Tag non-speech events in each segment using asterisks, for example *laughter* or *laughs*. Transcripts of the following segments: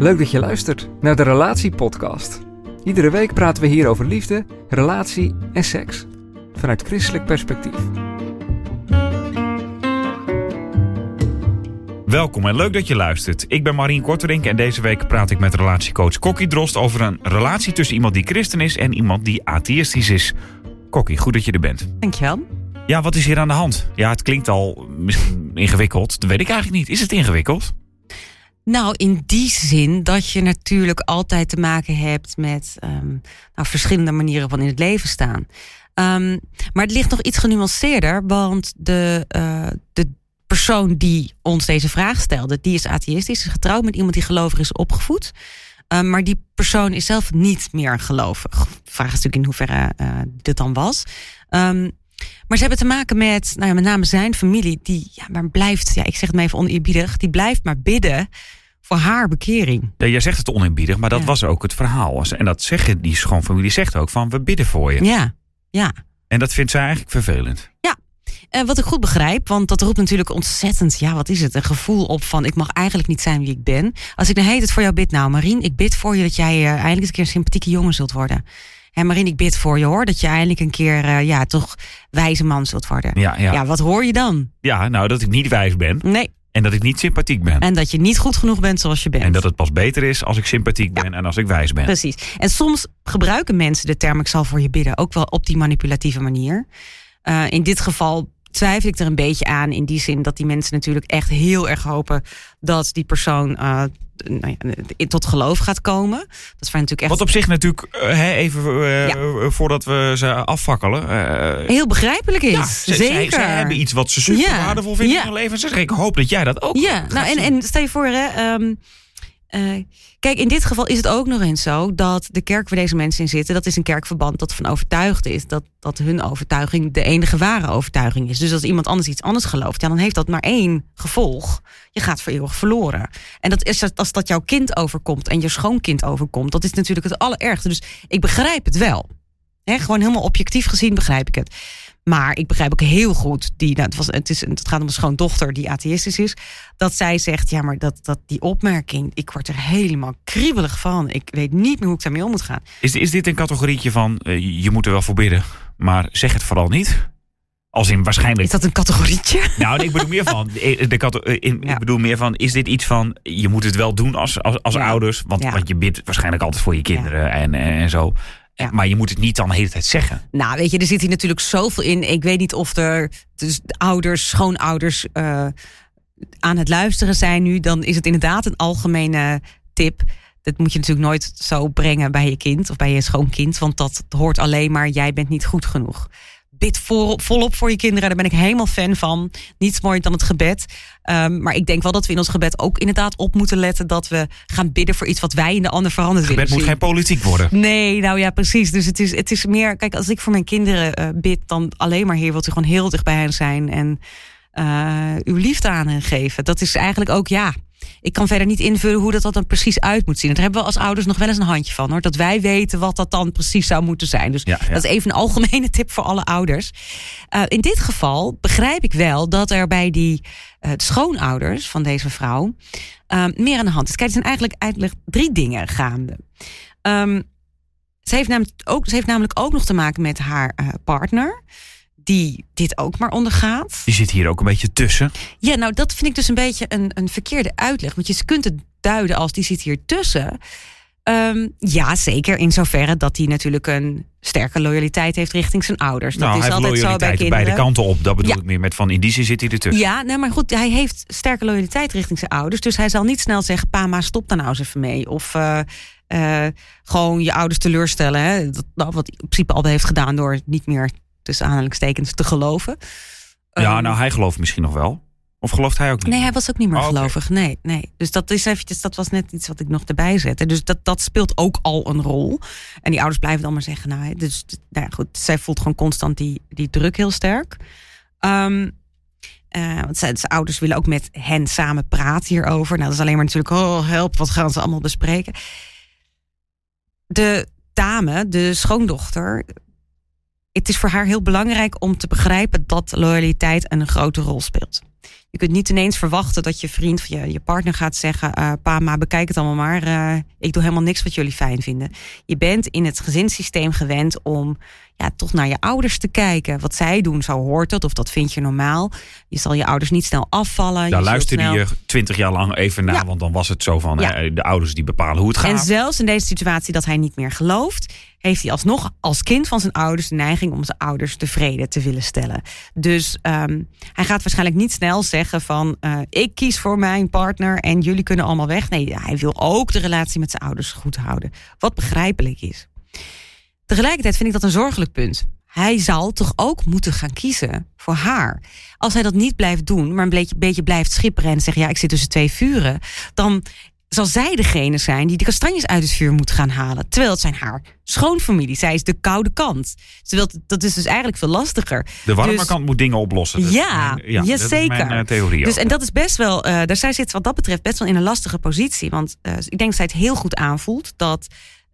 Leuk dat je luistert naar de Relatiepodcast. Iedere week praten we hier over liefde, relatie en seks. Vanuit christelijk perspectief. Welkom en leuk dat je luistert. Ik ben Marien Korterink en deze week praat ik met relatiecoach Kokkie Drost over een relatie tussen iemand die christen is en iemand die atheïstisch is. Kokkie, goed dat je er bent. Dankjewel. Ja, wat is hier aan de hand? Ja, het klinkt al misschien ingewikkeld. Dat weet ik eigenlijk niet. Is het ingewikkeld? Nou, in die zin dat je natuurlijk altijd te maken hebt met ehm, nou, verschillende manieren van in het leven staan. Ehm, maar het ligt nog iets genuanceerder, want de, uh, de persoon die ons deze vraag stelde, die is atheïstisch, is getrouwd met iemand die gelovig is opgevoed. Um, maar die persoon is zelf niet meer gelovig. Vraag is natuurlijk in hoeverre uh, dit dan was. Um, maar ze hebben te maken met, nou ja, met name zijn familie, die ja, maar blijft, ja, ik zeg het maar even oneerbiedig, die blijft maar bidden voor haar bekering. Ja, jij zegt het oneerbiedig, maar dat was ook het verhaal. En dat zeggen die schoonfamilie zegt ook van we bidden voor je. Ja, ja. En dat vindt zij eigenlijk vervelend. Ja, en wat ik goed begrijp, want dat roept natuurlijk ontzettend, ja, wat is het? Een gevoel op van ik mag eigenlijk niet zijn wie ik ben. Als ik dan heet het voor jou bid, nou Marien, ik bid voor je dat jij uh, eindelijk eens een keer een sympathieke jongen zult worden. En Marien, ik bid voor je hoor, dat je eindelijk een keer, uh, ja, toch wijze man zult worden. Ja, ja. ja, wat hoor je dan? Ja, nou, dat ik niet wijs ben. Nee. En dat ik niet sympathiek ben. En dat je niet goed genoeg bent zoals je bent. En dat het pas beter is als ik sympathiek ben ja. en als ik wijs ben. Precies. En soms gebruiken mensen de term ik zal voor je bidden ook wel op die manipulatieve manier. Uh, in dit geval twijfel ik er een beetje aan in die zin dat die mensen natuurlijk echt heel erg hopen dat die persoon uh, nou ja, tot geloof gaat komen. Dat is natuurlijk echt. Wat op zich natuurlijk, uh, even uh, ja. voordat we ze afvakkelen. heel begrijpelijk is. Ja, ze, Zeker. Zij, hebben iets wat ze super waardevol vinden in hun leven. En ze zeggen, ik hoop dat jij dat ook. Ja, nou en, en stel je voor, hè. Um, uh, kijk, in dit geval is het ook nog eens zo dat de kerk waar deze mensen in zitten, dat is een kerkverband dat van overtuigd is dat, dat hun overtuiging de enige ware overtuiging is. Dus als iemand anders iets anders gelooft, ja, dan heeft dat maar één gevolg. Je gaat voor eeuwig verloren. En dat is als dat jouw kind overkomt en je schoonkind overkomt, dat is natuurlijk het allerergste. Dus ik begrijp het wel. Gewoon helemaal objectief gezien begrijp ik het. Maar ik begrijp ook heel goed, die, nou, het, was, het, is, het gaat om een schoondochter die atheïstisch is, dat zij zegt, ja, maar dat, dat die opmerking, ik word er helemaal kriebelig van. Ik weet niet meer hoe ik daarmee om moet gaan. Is, is dit een categorietje van, uh, je moet er wel voor bidden, maar zeg het vooral niet? Als in waarschijnlijk. Is dat een categorietje? Nou, ik bedoel meer van. *laughs* De, in, ja. Ik bedoel meer van. Is dit iets van. Je moet het wel doen als, als, als ja. ouders. Want, ja. want je bidt waarschijnlijk altijd voor je kinderen en, en, en zo. Ja. Maar je moet het niet dan de hele tijd zeggen. Nou, weet je, er zit hier natuurlijk zoveel in. Ik weet niet of er dus ouders, schoonouders uh, aan het luisteren zijn nu. Dan is het inderdaad een algemene tip. Dat moet je natuurlijk nooit zo brengen bij je kind of bij je schoonkind. Want dat hoort alleen maar, jij bent niet goed genoeg bid volop voor je kinderen. Daar ben ik helemaal fan van. Niets mooier dan het gebed. Um, maar ik denk wel dat we in ons gebed ook inderdaad op moeten letten dat we gaan bidden voor iets wat wij in de ander veranderd willen. Het gebed moet geen politiek worden. Nee, nou ja, precies. Dus het is, het is meer. Kijk, als ik voor mijn kinderen uh, bid, dan alleen maar Heer, wilt u gewoon heel dicht bij hen zijn en uh, uw liefde aan hen geven. Dat is eigenlijk ook ja. Ik kan verder niet invullen hoe dat, dat dan precies uit moet zien. Daar hebben we als ouders nog wel eens een handje van hoor. Dat wij weten wat dat dan precies zou moeten zijn. Dus ja, ja. dat is even een algemene tip voor alle ouders. Uh, in dit geval begrijp ik wel dat er bij die uh, schoonouders van deze vrouw uh, meer aan de hand is. Kijk, er zijn eigenlijk, eigenlijk drie dingen gaande. Um, ze, heeft namelijk ook, ze heeft namelijk ook nog te maken met haar uh, partner die dit ook maar ondergaat. Die zit hier ook een beetje tussen. Ja, nou dat vind ik dus een beetje een, een verkeerde uitleg. Want je kunt het duiden als die zit hier tussen. Um, ja, zeker in zoverre dat hij natuurlijk een sterke loyaliteit heeft richting zijn ouders. Dat nou, is hij altijd heeft zo bij kinderen. beide kanten op. Dat bedoel Ja. ik meer met van in die zin zit hij ertussen. Ja, nee, maar goed, hij heeft sterke loyaliteit richting zijn ouders. Dus hij zal niet snel zeggen: Pa, maar stop daar nou eens even mee. Of eh, eh, gewoon je ouders teleurstellen. Hè? Dat, nou, wat hij in principe al heeft gedaan door niet meer tussen aanhalingstekens te geloven. Ja, Ehm, nou hij gelooft misschien nog wel. Of gelooft hij ook niet? Nee, hij was ook niet meer Oh, gelovig. Nee, nee. Dus dat is eventjes, dat was net iets wat ik nog erbij zette. Dus dat, dat speelt ook al een rol. En die ouders blijven dan maar zeggen, nou, dus nou ja, goed, zij voelt gewoon constant die, die druk heel sterk. Eh, want zijn, zijn ouders willen ook met hen samen praten hierover. Nou, dat is alleen maar natuurlijk, oh help, wat gaan ze allemaal bespreken? De dame, de schoondochter, het is voor haar heel belangrijk om te begrijpen dat loyaliteit een grote rol speelt. Je kunt niet ineens verwachten dat je vriend of je, je partner gaat zeggen: eh, Pa, maar bekijk het allemaal maar. eh, ik doe helemaal niks wat jullie fijn vinden. Je bent in het gezinssysteem gewend om ja, toch naar je ouders te kijken. Wat zij doen, zo hoort het, of dat vind je normaal. Je zal je ouders niet snel afvallen. Daar luisterde snel- je twintig jaar lang even naar, Ja. want dan was het zo van Ja. de ouders die bepalen hoe het gaat. En zelfs in deze situatie dat hij niet meer gelooft, heeft hij alsnog als kind van zijn ouders de neiging om zijn ouders tevreden te willen stellen. Dus ehm, hij gaat waarschijnlijk niet snel zeggen van eh, ik kies voor mijn partner en jullie kunnen allemaal weg. Nee, hij wil ook de relatie met zijn ouders goed houden. Wat begrijpelijk is. Tegelijkertijd vind ik dat een zorgelijk punt. Hij zal toch ook moeten gaan kiezen voor haar. Als hij dat niet blijft doen, maar een beetje, blijft schipperen en zegt: Ja, ik zit tussen twee vuren. Dan zal zij degene zijn die de kastanjes uit het vuur moet gaan halen. Terwijl het zijn haar schoonfamilie. Zij is de koude kant. Terwijl dat is dus eigenlijk veel lastiger. de warme dus- kant moet dingen oplossen. Dat is Ja, mijn- ja, ja, dat is zeker. mijn eh, theorie Dus ook. en dat is best wel, eh daar zij zit wat dat betreft best wel in een lastige positie. Want eh, ik denk dat zij het heel goed aanvoelt dat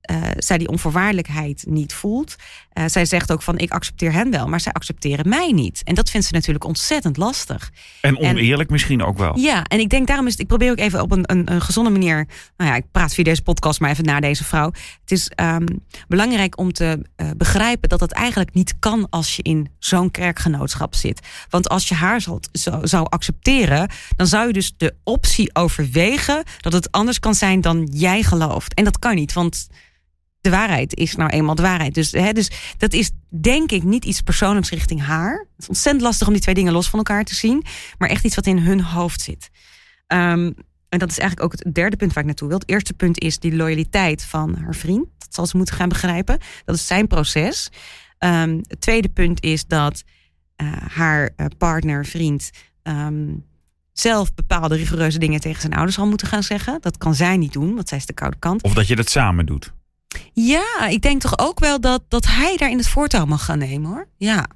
eh, zij die onvoorwaardelijkheid niet voelt. Eh, zij zegt ook van ik accepteer hen wel, maar zij accepteren mij niet. En dat vindt ze natuurlijk ontzettend lastig. En oneerlijk misschien ook wel. Ja, en ik denk daarom is het, ik probeer ook even op een, een, een gezonde manier. Nou ja, ik praat via deze podcast, maar even naar deze vrouw. Het is ehm, belangrijk om te eh, begrijpen dat dat eigenlijk niet kan als je in zo'n kerkgenootschap zit. Want als je haar zou, zou, zou accepteren, dan zou je dus de optie overwegen dat het anders kan zijn dan jij gelooft. En dat kan niet, want de waarheid is nou eenmaal de waarheid. Dus, hè, dus dat is denk ik niet iets persoonlijks richting haar. Het is ontzettend lastig om die twee dingen los van elkaar te zien. Maar echt iets wat in hun hoofd zit. Ehm, en dat is eigenlijk ook het derde punt waar ik naartoe wil. Het eerste punt is die loyaliteit van haar vriend. Dat zal ze moeten gaan begrijpen. Dat is zijn proces. Ehm, het tweede punt is dat eh, haar eh, partner, vriend... ehm, zelf bepaalde rigoureuze dingen tegen zijn ouders zal moeten gaan zeggen. Dat kan zij niet doen, want zij is de koude kant. Of dat je dat samen doet. Ja, ik denk toch ook wel dat, dat hij daar in het voortouw mag gaan nemen hoor. Ja,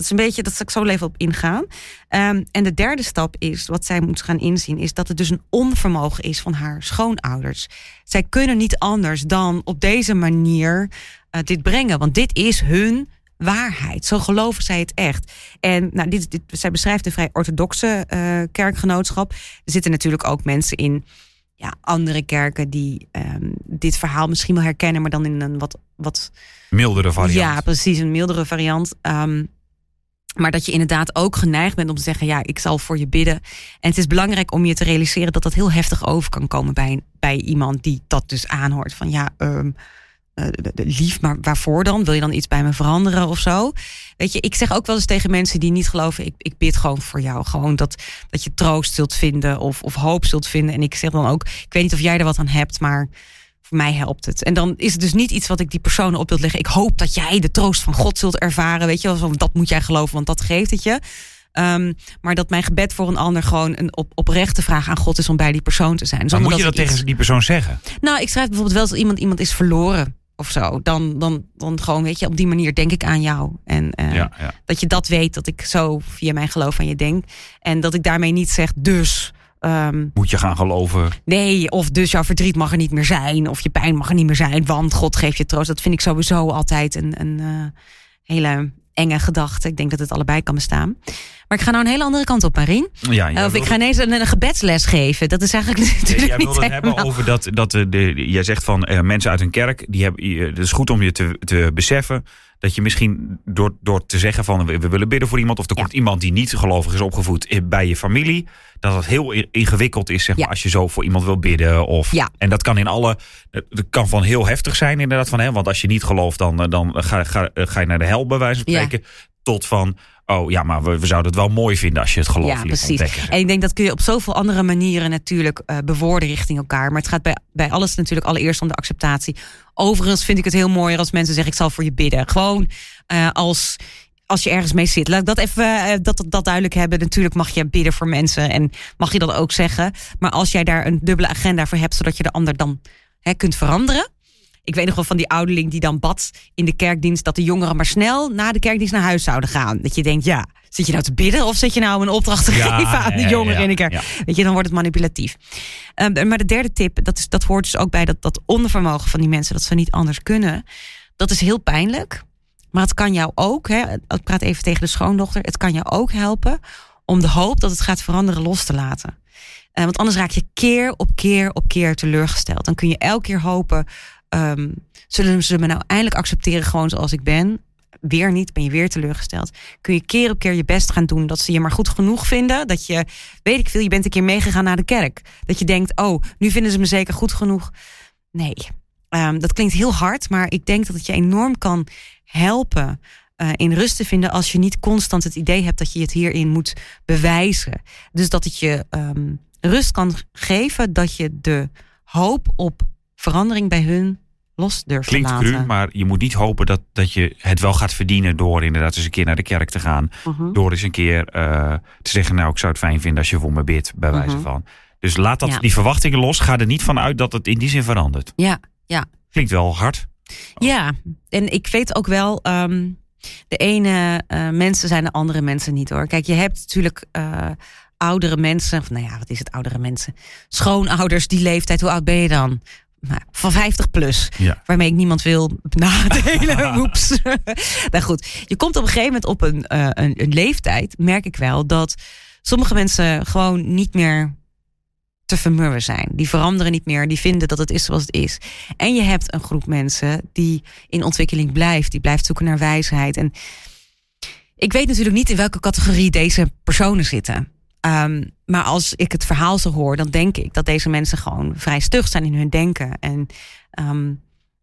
dat is een beetje, dat zal ik zo even op ingaan. Ehm, en de derde stap is, wat zij moet gaan inzien, is dat het dus een onvermogen is van haar schoonouders. Zij kunnen niet anders dan op deze manier eh, dit brengen, want dit is hun waarheid. Zo geloven zij het echt. En nou, dit, dit, zij beschrijft een vrij orthodoxe eh, kerkgenootschap. Er zitten natuurlijk ook mensen in ja, andere kerken die ehm, dit verhaal misschien wel herkennen, maar dan in een wat, wat Mildere variant. ja, precies, een mildere variant. Ehm, maar dat je inderdaad ook geneigd bent om te zeggen: ja, ik zal voor je bidden. En het is belangrijk om je te realiseren dat dat heel heftig over kan komen bij, bij iemand die dat dus aanhoort. Van ja, ehm, eh, lief, maar waarvoor dan? Wil je dan iets bij me veranderen of zo? Weet je, ik zeg ook wel eens tegen mensen die niet geloven: ik, ik bid gewoon voor jou. Gewoon dat, dat je troost zult vinden of, of hoop zult vinden. En ik zeg dan ook: ik weet niet of jij er wat aan hebt, maar voor mij helpt het. En dan is het dus niet iets wat ik die personen op wil leggen. Ik hoop dat jij de troost van God zult ervaren. Weet je wel, dat moet jij geloven, want dat geeft het je. Ehm, maar dat mijn gebed voor een ander gewoon een op, oprechte vraag aan God is om bij die persoon te zijn. Maar moet je dat iets- tegen die persoon zeggen? Nou, ik schrijf bijvoorbeeld wel als iemand iemand is verloren of zo. Dan, dan, dan gewoon, weet je, op die manier denk ik aan jou. En eh, Ja, ja. dat je dat weet, dat ik zo via mijn geloof aan je denk. En dat ik daarmee niet zeg, dus. ehm, Moet je gaan geloven. Nee, of dus jouw verdriet mag er niet meer zijn. Of je pijn mag er niet meer zijn. Want God geeft je troost. Dat vind ik sowieso altijd een, een eh, hele enge gedachte. Ik denk dat het allebei kan bestaan. Maar ik ga nou een hele andere kant op, Marien. Ja, jij of ik ga ineens een, een gebedsles geven. Dat is eigenlijk *laughs* natuurlijk jij niet wilde het hebben over dat, dat de, de, jij zegt van eh, mensen uit een kerk, die hebben, eh, het is goed om je te, te beseffen dat je misschien door, door te zeggen van we, we willen bidden voor iemand, of er Ja. komt iemand die niet gelovig is opgevoed eh, bij je familie, dat het heel ingewikkeld is zeg maar, Ja. als je zo voor iemand wil bidden. Of, Ja. En dat kan in alle, het het kan van heel heftig zijn inderdaad, van, hè, want als je niet gelooft dan, eh, dan ga, ga, eh, ga je naar de hel bij wijze van spreken, tot van oh ja, maar we, we zouden het wel mooi vinden als je het geloof Ja, precies. ontdekken. En ik denk dat kun je op zoveel andere manieren natuurlijk eh, bewoorden richting elkaar. Maar het gaat bij, bij alles natuurlijk allereerst om de acceptatie. Overigens vind ik het heel mooi als mensen zeggen: Ik zal voor je bidden. Gewoon eh, als, als je ergens mee zit. Laat ik dat even eh, dat, dat duidelijk hebben. Natuurlijk mag je bidden voor mensen en mag je dat ook zeggen. Maar als jij daar een dubbele agenda voor hebt, zodat je de ander dan hè, kunt veranderen. Ik weet nog wel van die ouderling die dan bad in de kerkdienst... dat de jongeren maar snel na de kerkdienst naar huis zouden gaan. Dat je denkt, ja, zit je nou te bidden... of zit je nou een opdracht te Ja, geven aan de jongeren ja, in de kerk? ja. Weet je, dan wordt het manipulatief. Ehm, maar de derde tip, dat, is, dat hoort dus ook bij dat, dat ondervermogen van die mensen... dat ze niet anders kunnen. Dat is heel pijnlijk. Maar het kan jou ook, hè, ik praat even tegen de schoondochter... het kan jou ook helpen om de hoop dat het gaat veranderen los te laten. Eh, want anders raak je keer op keer op keer teleurgesteld. Dan kun je elke keer hopen, ehm, zullen ze me nou eindelijk accepteren gewoon zoals ik ben? Weer niet, ben je weer teleurgesteld. Kun je keer op keer je best gaan doen dat ze je maar goed genoeg vinden. Dat je, weet ik veel, je bent een keer meegegaan naar de kerk. Dat je denkt, oh, nu vinden ze me zeker goed genoeg. Nee, Ehm, dat klinkt heel hard, maar ik denk dat het je enorm kan helpen eh, in rust te vinden als je niet constant het idee hebt dat je het hierin moet bewijzen. Dus dat het je ehm, rust kan geven dat je de hoop op verandering bij hun los durft Klinkt te laten. cru, maar je moet niet hopen dat, dat je het wel gaat verdienen door inderdaad eens een keer naar de kerk te gaan. Mhm. Door eens een keer eh, te zeggen, nou ik zou het fijn vinden als je voor me bidt, bij wijze Mhm. van. Dus laat dat, Ja. die verwachtingen los. Ga er niet van uit dat het in die zin verandert. Ja, ja. Klinkt wel hard. Ja, en ik weet ook wel, ehm, de ene eh, mensen zijn de andere mensen niet hoor. Kijk, je hebt natuurlijk eh, oudere mensen, of nou ja, wat is het, oudere mensen? Schoonouders, die leeftijd, hoe oud ben je dan? Nou, van 50 plus. Ja. Waarmee ik niemand wil benadelen. *laughs* Oeps. *laughs* nou goed, je komt op een gegeven moment op een, eh, een, een leeftijd, merk ik wel, dat sommige mensen gewoon niet meer te vermurwen zijn. Die veranderen niet meer, die vinden dat het is zoals het is. En je hebt een groep mensen die in ontwikkeling blijft, die blijft zoeken naar wijsheid. En ik weet natuurlijk niet in welke categorie deze personen zitten. Ehm, maar als ik het verhaal zo hoor, dan denk ik dat deze mensen gewoon vrij stug zijn in hun denken. En ehm,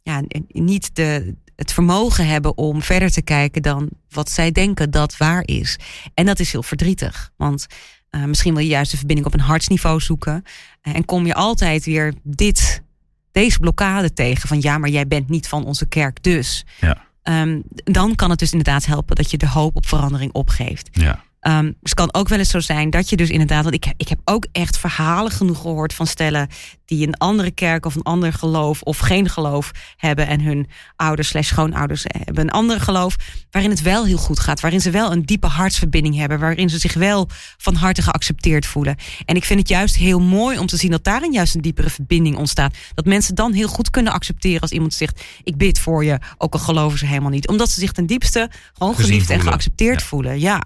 ja, niet de, het vermogen hebben om verder te kijken dan wat zij denken dat waar is. En dat is heel verdrietig. Want uh, misschien wil je juist de verbinding op een hartsniveau zoeken. En kom je altijd weer dit, deze blokkade tegen. Van ja, maar jij bent niet van onze kerk dus. Ja. Um, dan kan het dus inderdaad helpen dat je de hoop op verandering opgeeft. Ja. Um, dus het kan ook wel eens zo zijn dat je dus inderdaad... want ik, ik heb ook echt verhalen genoeg gehoord van stellen... die een andere kerk of een ander geloof of geen geloof hebben... en hun ouders slash schoonouders hebben een ander geloof... waarin het wel heel goed gaat, waarin ze wel een diepe hartsverbinding hebben... waarin ze zich wel van harte geaccepteerd voelen. En ik vind het juist heel mooi om te zien dat daarin juist een diepere verbinding ontstaat. Dat mensen dan heel goed kunnen accepteren als iemand zegt... ik bid voor je, ook al geloven ze helemaal niet. Omdat ze zich ten diepste gewoon geliefd en geaccepteerd Ja. voelen. Ja.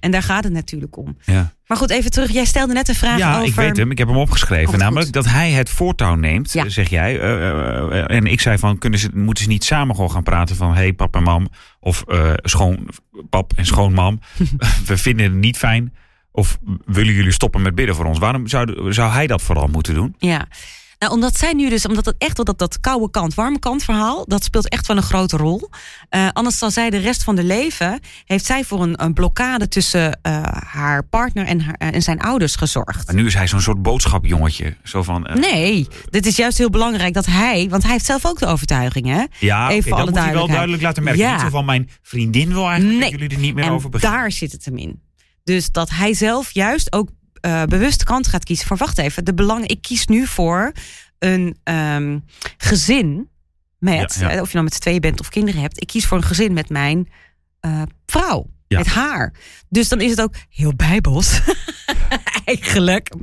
En daar gaat het natuurlijk om. Ja. Maar goed, even terug. Jij stelde net een vraag Ja, over... ik weet hem. Ik heb hem opgeschreven. Oh, namelijk goed. dat hij het voortouw neemt, Ja. zeg jij. Eh, eh, eh, en ik zei van, kunnen ze, moeten ze niet samen gewoon gaan praten van... hé, hey, pap en mam, of schoon, pap en schoonmam, *laughs* we vinden het niet fijn. Of willen jullie stoppen met bidden voor ons? Waarom zou, zou hij dat vooral moeten doen? Ja. Nou, omdat zij nu dus, omdat het echt dat, dat koude kant, warme kant verhaal, dat speelt echt wel een grote rol. Eh, anders zal zij de rest van haar leven, heeft zij voor een, een blokkade tussen eh, haar partner en, haar, en zijn ouders gezorgd. Maar nu is hij zo'n soort boodschapjongetje. Zo van, eh, Nee, dit is juist heel belangrijk dat hij, want hij heeft zelf ook de overtuiging, hè? Ja, Even dat alle moet hij wel duidelijk laten merken. Ja. Niet zo van, mijn vriendin wil eigenlijk Nee. dat jullie er niet meer en over beginnen. daar zit het hem in. Dus dat hij zelf juist ook eh, bewust kant gaat kiezen voor, wacht even, de belangen, ik kies nu voor een ehm, gezin met, Ja, ja. eh, of je nou met z'n tweeën bent of kinderen hebt, ik kies voor een gezin met mijn eh, vrouw, Ja. met haar. Dus dan is het ook heel bijbels. *laughs* Eigenlijk.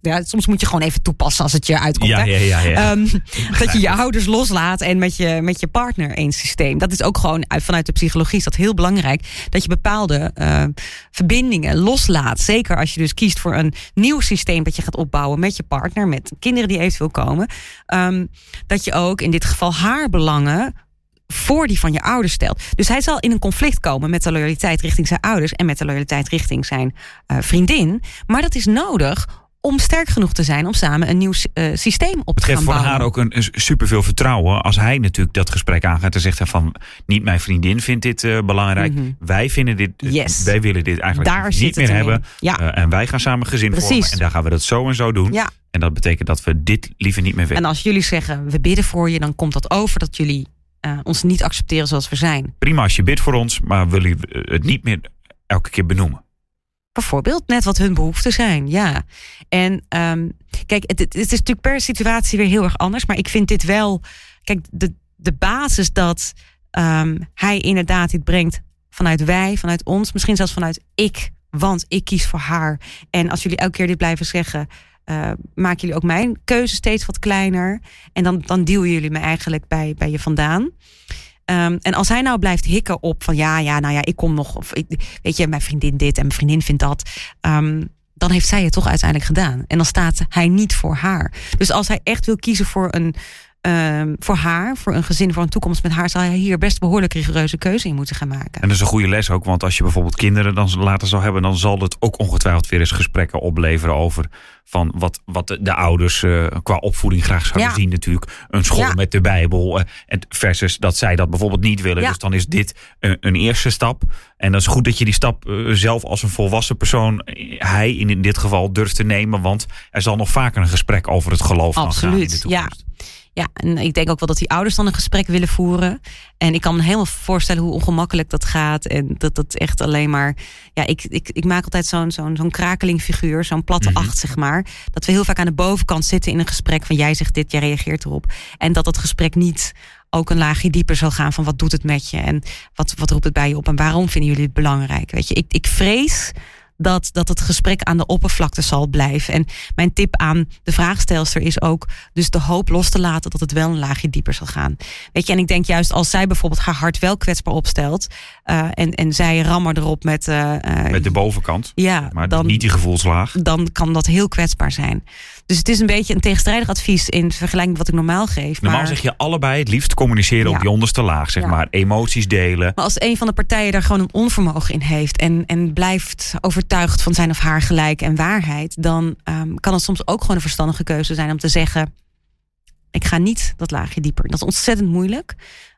Ja, soms moet je gewoon even toepassen als het je uitkomt. Ja, hè? Ehm, *laughs* dat je je ouders loslaat en met je, met je partner één systeem. Dat is ook gewoon uit, vanuit de psychologie is dat heel belangrijk. Dat je bepaalde eh, verbindingen loslaat. Zeker als je dus kiest voor een nieuw systeem dat je gaat opbouwen met je partner, met kinderen die eventueel komen. Ehm, dat je ook in dit geval haar belangen voor die van je ouders stelt. Dus hij zal in een conflict komen met de loyaliteit richting zijn ouders en met de loyaliteit richting zijn eh, vriendin. Maar dat is nodig om sterk genoeg te zijn om samen een nieuw eh, systeem op Het te geeft gaan voor bouwen. haar ook een, een superveel vertrouwen. Als hij natuurlijk dat gesprek aangaat en zegt van... niet mijn vriendin vindt dit eh, belangrijk. Mhm. Wij vinden dit... Yes. Wij willen dit eigenlijk Daar niet het meer hebben. Ja. En wij gaan samen gezin Precies. vormen. En daar gaan we dat zo en zo doen. Ja. En dat betekent dat we dit liever niet meer willen. En als jullie zeggen, we bidden voor je, dan komt dat over dat jullie eh, ons niet accepteren zoals we zijn. Prima als je bidt voor ons, maar wil je het niet meer elke keer benoemen? Bijvoorbeeld, net wat hun behoeften zijn, ja. En ehm, kijk, het, het, is natuurlijk per situatie weer heel erg anders. Maar ik vind dit wel, kijk, de, de basis dat ehm, hij inderdaad dit brengt vanuit wij, vanuit ons, misschien zelfs vanuit ik, want ik kies voor haar. En als jullie elke keer dit blijven zeggen, uh, maken jullie ook mijn keuze steeds wat kleiner. En dan, dan duwen jullie me eigenlijk bij, bij je vandaan. Um, en als hij nou blijft hikken op van ja, ja, nou ja, ik kom nog. Of weet je, mijn vriendin dit en mijn vriendin vindt dat. Um, dan heeft zij het toch uiteindelijk gedaan. En dan staat hij niet voor haar. Dus als hij echt wil kiezen voor een, Ehm, voor haar, voor een gezin, voor een toekomst met haar, zal hij hier best behoorlijk rigoureuze keuze in moeten gaan maken. En dat is een goede les ook, want als je bijvoorbeeld kinderen dan later zal hebben, dan zal het ook ongetwijfeld weer eens gesprekken opleveren over van wat, wat de, ouders uh, qua opvoeding graag zouden zien natuurlijk. Een school met de Bijbel. Uh, versus dat zij dat bijvoorbeeld niet willen. Dus dan is dit een, een, eerste stap. En dat is goed dat je die stap uh, zelf als een volwassen persoon, hij in, in dit geval, durft te nemen. Want er zal nog vaker een gesprek over het geloof gaan in de toekomst. Ja. Ja, en ik denk ook wel dat die ouders dan een gesprek willen voeren. En ik kan me helemaal voorstellen hoe ongemakkelijk dat gaat. En dat dat echt alleen maar. Ja, ik, ik, ik maak altijd zo'n zo'n zo'n krakeling figuur, zo'n platte mhm. acht, zeg maar. Dat we heel vaak aan de bovenkant zitten in een gesprek van jij zegt dit, jij reageert erop. En dat dat gesprek niet ook een laagje dieper zal gaan van wat doet het met je en wat, wat roept het bij je op en waarom vinden jullie het belangrijk? Weet je, ik, ik vrees dat, dat het gesprek aan de oppervlakte zal blijven. En mijn tip aan de vraagstelster is ook dus de hoop los te laten dat het wel een laagje dieper zal gaan. Weet je, en ik denk juist als zij bijvoorbeeld haar hart wel kwetsbaar opstelt uh, en, en zij rammer erop met. Uh, met de bovenkant. Ja, maar dan, niet die gevoelslaag. Dan kan dat heel kwetsbaar zijn. Dus het is een beetje een tegenstrijdig advies in vergelijking met wat ik normaal geef. Normaal maar... zeg je allebei het liefst communiceren op die onderste laag, zeg maar. Emoties delen. Maar als een van de partijen daar gewoon een onvermogen in heeft en, en blijft overtuigd van zijn of haar gelijk en waarheid, dan um, kan het soms ook gewoon een verstandige keuze zijn om te zeggen: Ik ga niet dat laagje dieper. Dat is ontzettend moeilijk.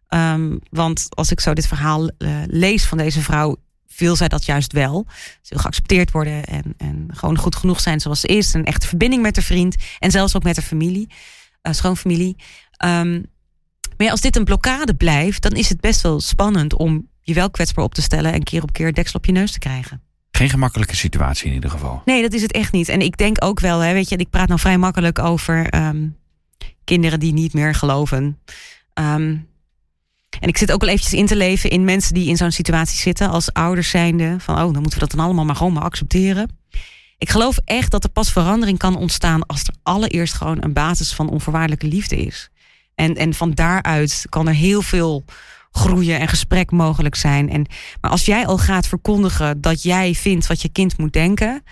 Um, want als ik zo dit verhaal uh, lees van deze vrouw, wil zij dat juist wel. Ze wil geaccepteerd worden en, en gewoon goed genoeg zijn zoals ze is. Een echte verbinding met haar vriend en zelfs ook met haar familie, uh, schoonfamilie. Um, maar als dit een blokkade blijft, dan is het best wel spannend om je wel kwetsbaar op te stellen en keer op keer deksel op je neus te krijgen. Geen gemakkelijke situatie in ieder geval. Nee, dat is het echt niet. En ik denk ook wel, hè, weet je, ik praat nou vrij makkelijk over um, kinderen die niet meer geloven. Um, en ik zit ook wel eventjes in te leven in mensen die in zo'n situatie zitten als ouders zijnde. Van oh, dan moeten we dat dan allemaal maar gewoon maar accepteren. Ik geloof echt dat er pas verandering kan ontstaan als er allereerst gewoon een basis van onvoorwaardelijke liefde is. En, en van daaruit kan er heel veel groeien en gesprek mogelijk zijn. En, maar als jij al gaat verkondigen dat jij vindt wat je kind moet denken,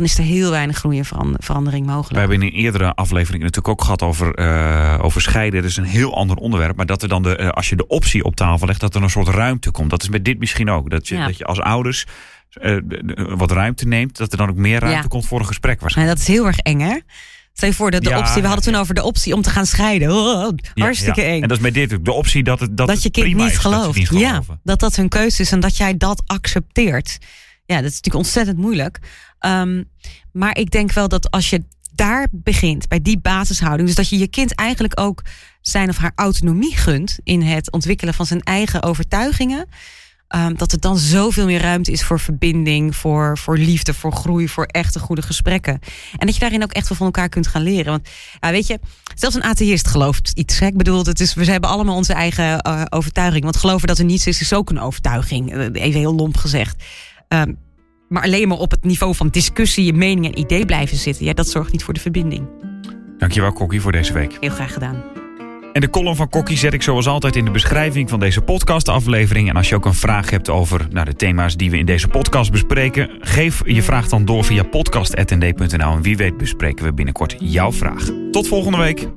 dan is er heel weinig groei en verandering mogelijk. We hebben in een eerdere aflevering natuurlijk ook gehad over, uh, over scheiden. Dat is een heel ander onderwerp. Maar dat er dan, de, uh, als je de optie op tafel legt, dat er een soort ruimte komt. Dat is met dit misschien ook. Dat je, dat je als ouders uh, wat ruimte neemt, dat er dan ook meer ruimte komt voor een gesprek. Waarschijnlijk. dat is heel erg eng, hè? Stel je voor, de, de optie, we hadden toen over de optie om te gaan scheiden. Oh, hartstikke eng. En dat is met dit ook de optie dat, het, dat, dat je kind niet gelooft. Niet ja, dat dat hun keuze is en dat jij dat accepteert. Ja, dat is natuurlijk ontzettend moeilijk. Um, maar ik denk wel dat als je daar begint, bij die basishouding, dus dat je je kind eigenlijk ook zijn of haar autonomie gunt in het ontwikkelen van zijn eigen overtuigingen. Um, dat er dan zoveel meer ruimte is voor verbinding, voor, voor liefde, voor groei, voor echte goede gesprekken. En dat je daarin ook echt wel van elkaar kunt gaan leren. Want ja, weet je, zelfs een atheïst gelooft iets. Hè? Ik bedoel, het is, we hebben allemaal onze eigen uh, overtuiging. Want geloven dat er niets is, is ook een overtuiging. Eh, even heel lomp gezegd. Um, maar alleen maar op het niveau van discussie, je mening en idee blijven zitten. Ja, dat zorgt niet voor de verbinding. Dankjewel, Kokkie, voor deze week. Heel graag gedaan. En de column van Kokkie zet ik zoals altijd in de beschrijving van deze podcastaflevering. En als je ook een vraag hebt over nou, de thema's die we in deze podcast bespreken, geef je vraag dan door via podcast.nd.nl. En wie weet bespreken we binnenkort jouw vraag. Tot volgende week.